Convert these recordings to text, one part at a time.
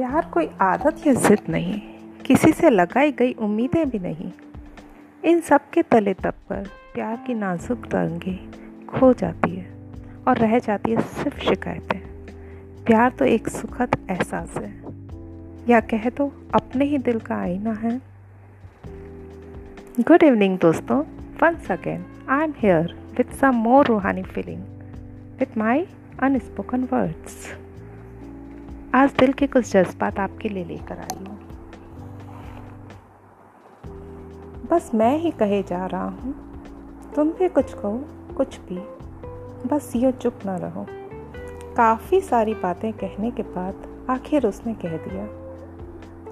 प्यार कोई आदत या जिद नहीं, किसी से लगाई गई उम्मीदें भी नहीं। इन सब के तले तब पर प्यार की नाजुक तरंगे खो जाती है और रह जाती है सिर्फ़ शिकायतें। प्यार तो एक सुखद एहसास है। या कह दो अपने ही दिल का आईना है। गुड इवनिंग दोस्तों once again I am here with some more रूहानी feeling with my unspoken words आज दिल के कुछ जज्बात आपके लिए लेकर आई हूँ। बस मैं ही कहे जा रहा हूँ। तुम भी कुछ कहो, कुछ भी। बस यूँ चुप ना रहो। काफ़ी सारी बातें कहने के बाद आखिर उसने कह दिया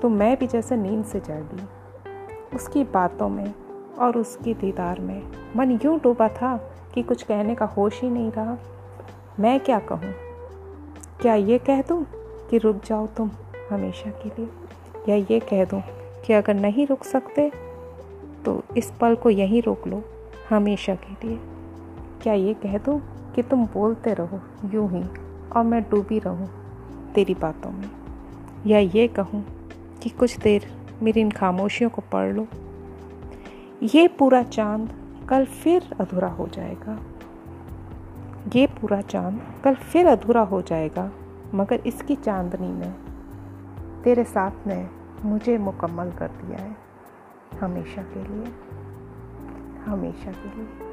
तो मैं भी जैसे नींद से जागी। उसकी बातों में और उसकी दीदार में मन यूँ डूबा था कि कुछ कहने का होश ही नहीं रहा। मैं क्या कहूँ? क्या ये कह दूँ? कि रुक जाओ तुम हमेशा के लिए। या ये कह दो कि अगर नहीं रुक सकते तो इस पल को यहीं रोक लो हमेशा के लिए। क्या ये कह दो कि तुम बोलते रहो यूँ ही और मैं डूबी रहूँ तेरी बातों में। या ये कहूँ कि कुछ देर मेरी इन खामोशियों को पढ़ लो। ये पूरा चाँद कल फिर अधूरा हो जाएगा। ये पूरा चाँद कल फिर अधूरा हो जाएगा। मगर इसकी चांदनी ने तेरे साथ ने मुझे मुकम्मल कर दिया है हमेशा के लिए, हमेशा के लिए।